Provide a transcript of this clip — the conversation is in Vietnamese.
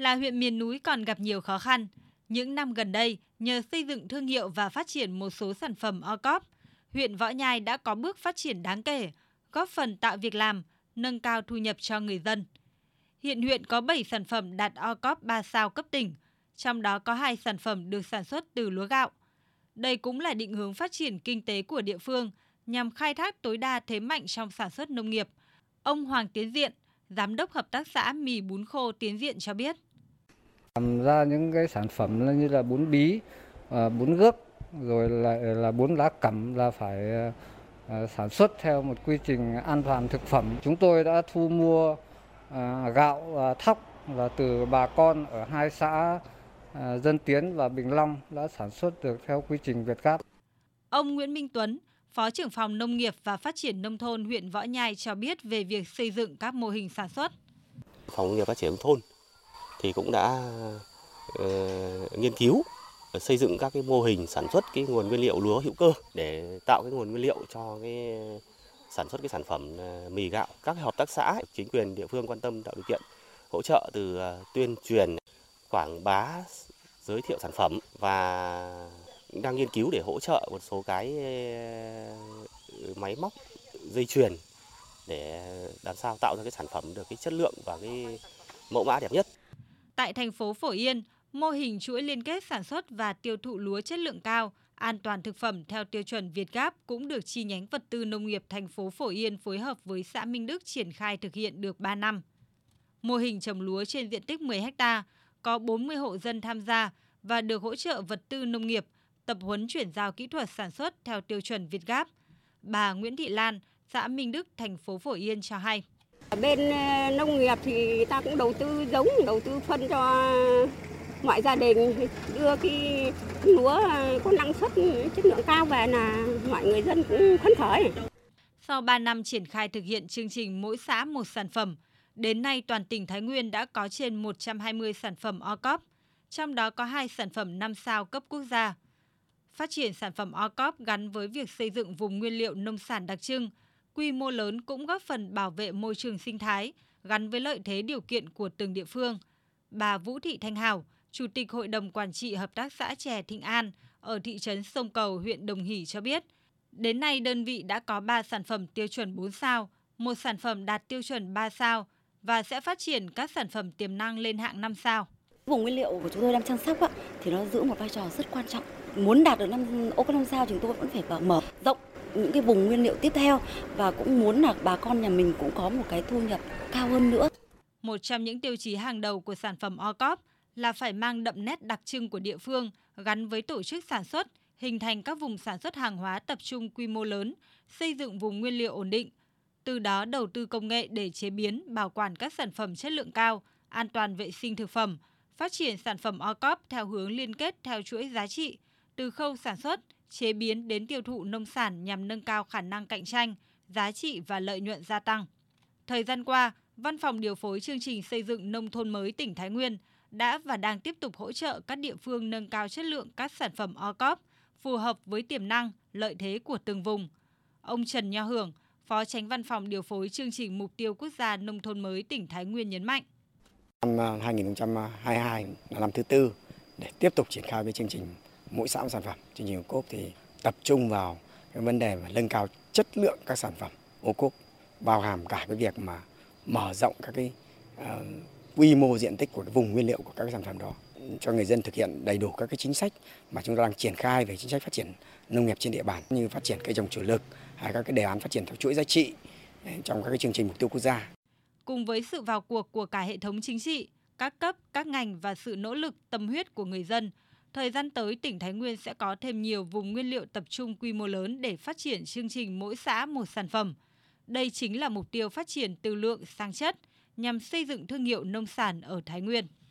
là huyện miền núi còn gặp nhiều khó khăn. Những năm gần đây, nhờ xây dựng thương hiệu và phát triển một số sản phẩm Ocop, huyện Võ Nhai đã có bước phát triển đáng kể, góp phần tạo việc làm, nâng cao thu nhập cho người dân. Hiện huyện có 7 sản phẩm đạt Ocop 3 sao cấp tỉnh, trong đó có 2 sản phẩm được sản xuất từ lúa gạo. Đây cũng là định hướng phát triển kinh tế của địa phương nhằm khai thác tối đa thế mạnh trong sản xuất nông nghiệp. Ông Hoàng Tiến Diện, Giám đốc Hợp tác xã mì bún khô Tiến Diện cho biết. Làm ra những cái sản phẩm như là bún bí, à, bún gấc, rồi là, là bún lá cẩm là phải à, sản xuất theo một quy trình an toàn thực phẩm. Chúng tôi đã thu mua à, gạo thóc là từ bà con ở hai xã Dân Tiến và Bình Long đã sản xuất được theo quy trình Việt Gáp. Ông Nguyễn Minh Tuấn, Phó trưởng phòng Nông nghiệp và Phát triển Nông thôn huyện Võ Nhai cho biết về việc xây dựng các mô hình sản xuất. Phòng Nông nghiệp Phát triển Nông thôn thì cũng đã uh, nghiên cứu ờ, xây dựng các cái mô hình sản xuất cái nguồn nguyên liệu lúa hữu cơ để tạo cái nguồn nguyên liệu cho cái sản xuất cái sản phẩm ờ, mì gạo. Các hợp tác xã, chính quyền địa phương quan tâm tạo điều kiện hỗ trợ từ tuyên truyền, quảng bá, giới thiệu sản phẩm và đang nghiên cứu để hỗ trợ một số cái máy móc dây chuyền để làm sao tạo ra cái sản phẩm được cái chất lượng và cái mẫu mã đẹp nhất. Tại thành phố Phổ Yên, mô hình chuỗi liên kết sản xuất và tiêu thụ lúa chất lượng cao, an toàn thực phẩm theo tiêu chuẩn Việt Gáp cũng được chi nhánh vật tư nông nghiệp thành phố Phổ Yên phối hợp với xã Minh Đức triển khai thực hiện được 3 năm. Mô hình trồng lúa trên diện tích 10 ha, có 40 hộ dân tham gia và được hỗ trợ vật tư nông nghiệp, tập huấn chuyển giao kỹ thuật sản xuất theo tiêu chuẩn Việt Gáp. Bà Nguyễn Thị Lan, xã Minh Đức, thành phố Phổ Yên cho hay. Bên ờ, nông nghiệp thì ta cũng đầu tư giống, đầu tư phân cho mọi gia đình đưa cái lúa ờ, có năng suất chất lượng cao về là mọi người dân cũng phấn khởi. Sau 3 năm triển khai thực hiện chương trình mỗi xã một sản phẩm, đến nay toàn tỉnh Thái Nguyên đã có trên 120 sản phẩm OCOP, trong đó có hai sản phẩm 5 sao cấp quốc gia. Phát triển sản phẩm OCOP gắn với việc xây dựng vùng nguyên liệu nông sản đặc trưng, quy mô lớn cũng góp phần bảo vệ môi trường sinh thái, gắn với lợi thế điều kiện của từng địa phương. Bà Vũ Thị Thanh Hảo, Chủ tịch Hội đồng Quản trị Hợp tác xã chè Thịnh An ở thị trấn Sông Cầu, huyện Đồng Hỷ cho biết, đến nay đơn vị đã có 3 sản phẩm tiêu chuẩn 4 sao, một sản phẩm đạt tiêu chuẩn 3 sao và sẽ phát triển các sản phẩm tiềm năng lên hạng 5 sao. Vùng nguyên liệu của chúng tôi đang chăm sóc á, thì nó giữ một vai trò rất quan trọng. Muốn đạt được năm ô cấp 5 sao chúng tôi vẫn phải mở rộng những cái vùng nguyên liệu tiếp theo và cũng muốn là bà con nhà mình cũng có một cái thu nhập cao hơn nữa. Một trong những tiêu chí hàng đầu của sản phẩm OCOP là phải mang đậm nét đặc trưng của địa phương gắn với tổ chức sản xuất, hình thành các vùng sản xuất hàng hóa tập trung quy mô lớn, xây dựng vùng nguyên liệu ổn định. Từ đó đầu tư công nghệ để chế biến, bảo quản các sản phẩm chất lượng cao, an toàn vệ sinh thực phẩm, phát triển sản phẩm OCOP theo hướng liên kết theo chuỗi giá trị, từ khâu sản xuất, chế biến đến tiêu thụ nông sản nhằm nâng cao khả năng cạnh tranh, giá trị và lợi nhuận gia tăng. Thời gian qua, Văn phòng điều phối chương trình xây dựng nông thôn mới tỉnh Thái Nguyên đã và đang tiếp tục hỗ trợ các địa phương nâng cao chất lượng các sản phẩm OCOP phù hợp với tiềm năng, lợi thế của từng vùng. Ông Trần Nho Hưởng, Phó Tránh Văn phòng điều phối chương trình mục tiêu quốc gia nông thôn mới tỉnh Thái Nguyên nhấn mạnh. Năm à, 2022 là năm thứ tư để tiếp tục triển khai với chương trình mỗi xã một sản phẩm. Chương trình ô cốp thì tập trung vào cái vấn đề mà nâng cao chất lượng các sản phẩm ô cốp bao hàm cả cái việc mà mở rộng các cái uh, quy mô diện tích của cái vùng nguyên liệu của các cái sản phẩm đó cho người dân thực hiện đầy đủ các cái chính sách mà chúng ta đang triển khai về chính sách phát triển nông nghiệp trên địa bàn như phát triển cây trồng chủ lực hay các cái đề án phát triển theo chuỗi giá trị à, trong các cái chương trình mục tiêu quốc gia. Cùng với sự vào cuộc của cả hệ thống chính trị, các cấp, các ngành và sự nỗ lực tâm huyết của người dân, thời gian tới tỉnh Thái Nguyên sẽ có thêm nhiều vùng nguyên liệu tập trung quy mô lớn để phát triển chương trình mỗi xã một sản phẩm. Đây chính là mục tiêu phát triển từ lượng sang chất – nhằm xây dựng thương hiệu nông sản ở Thái Nguyên.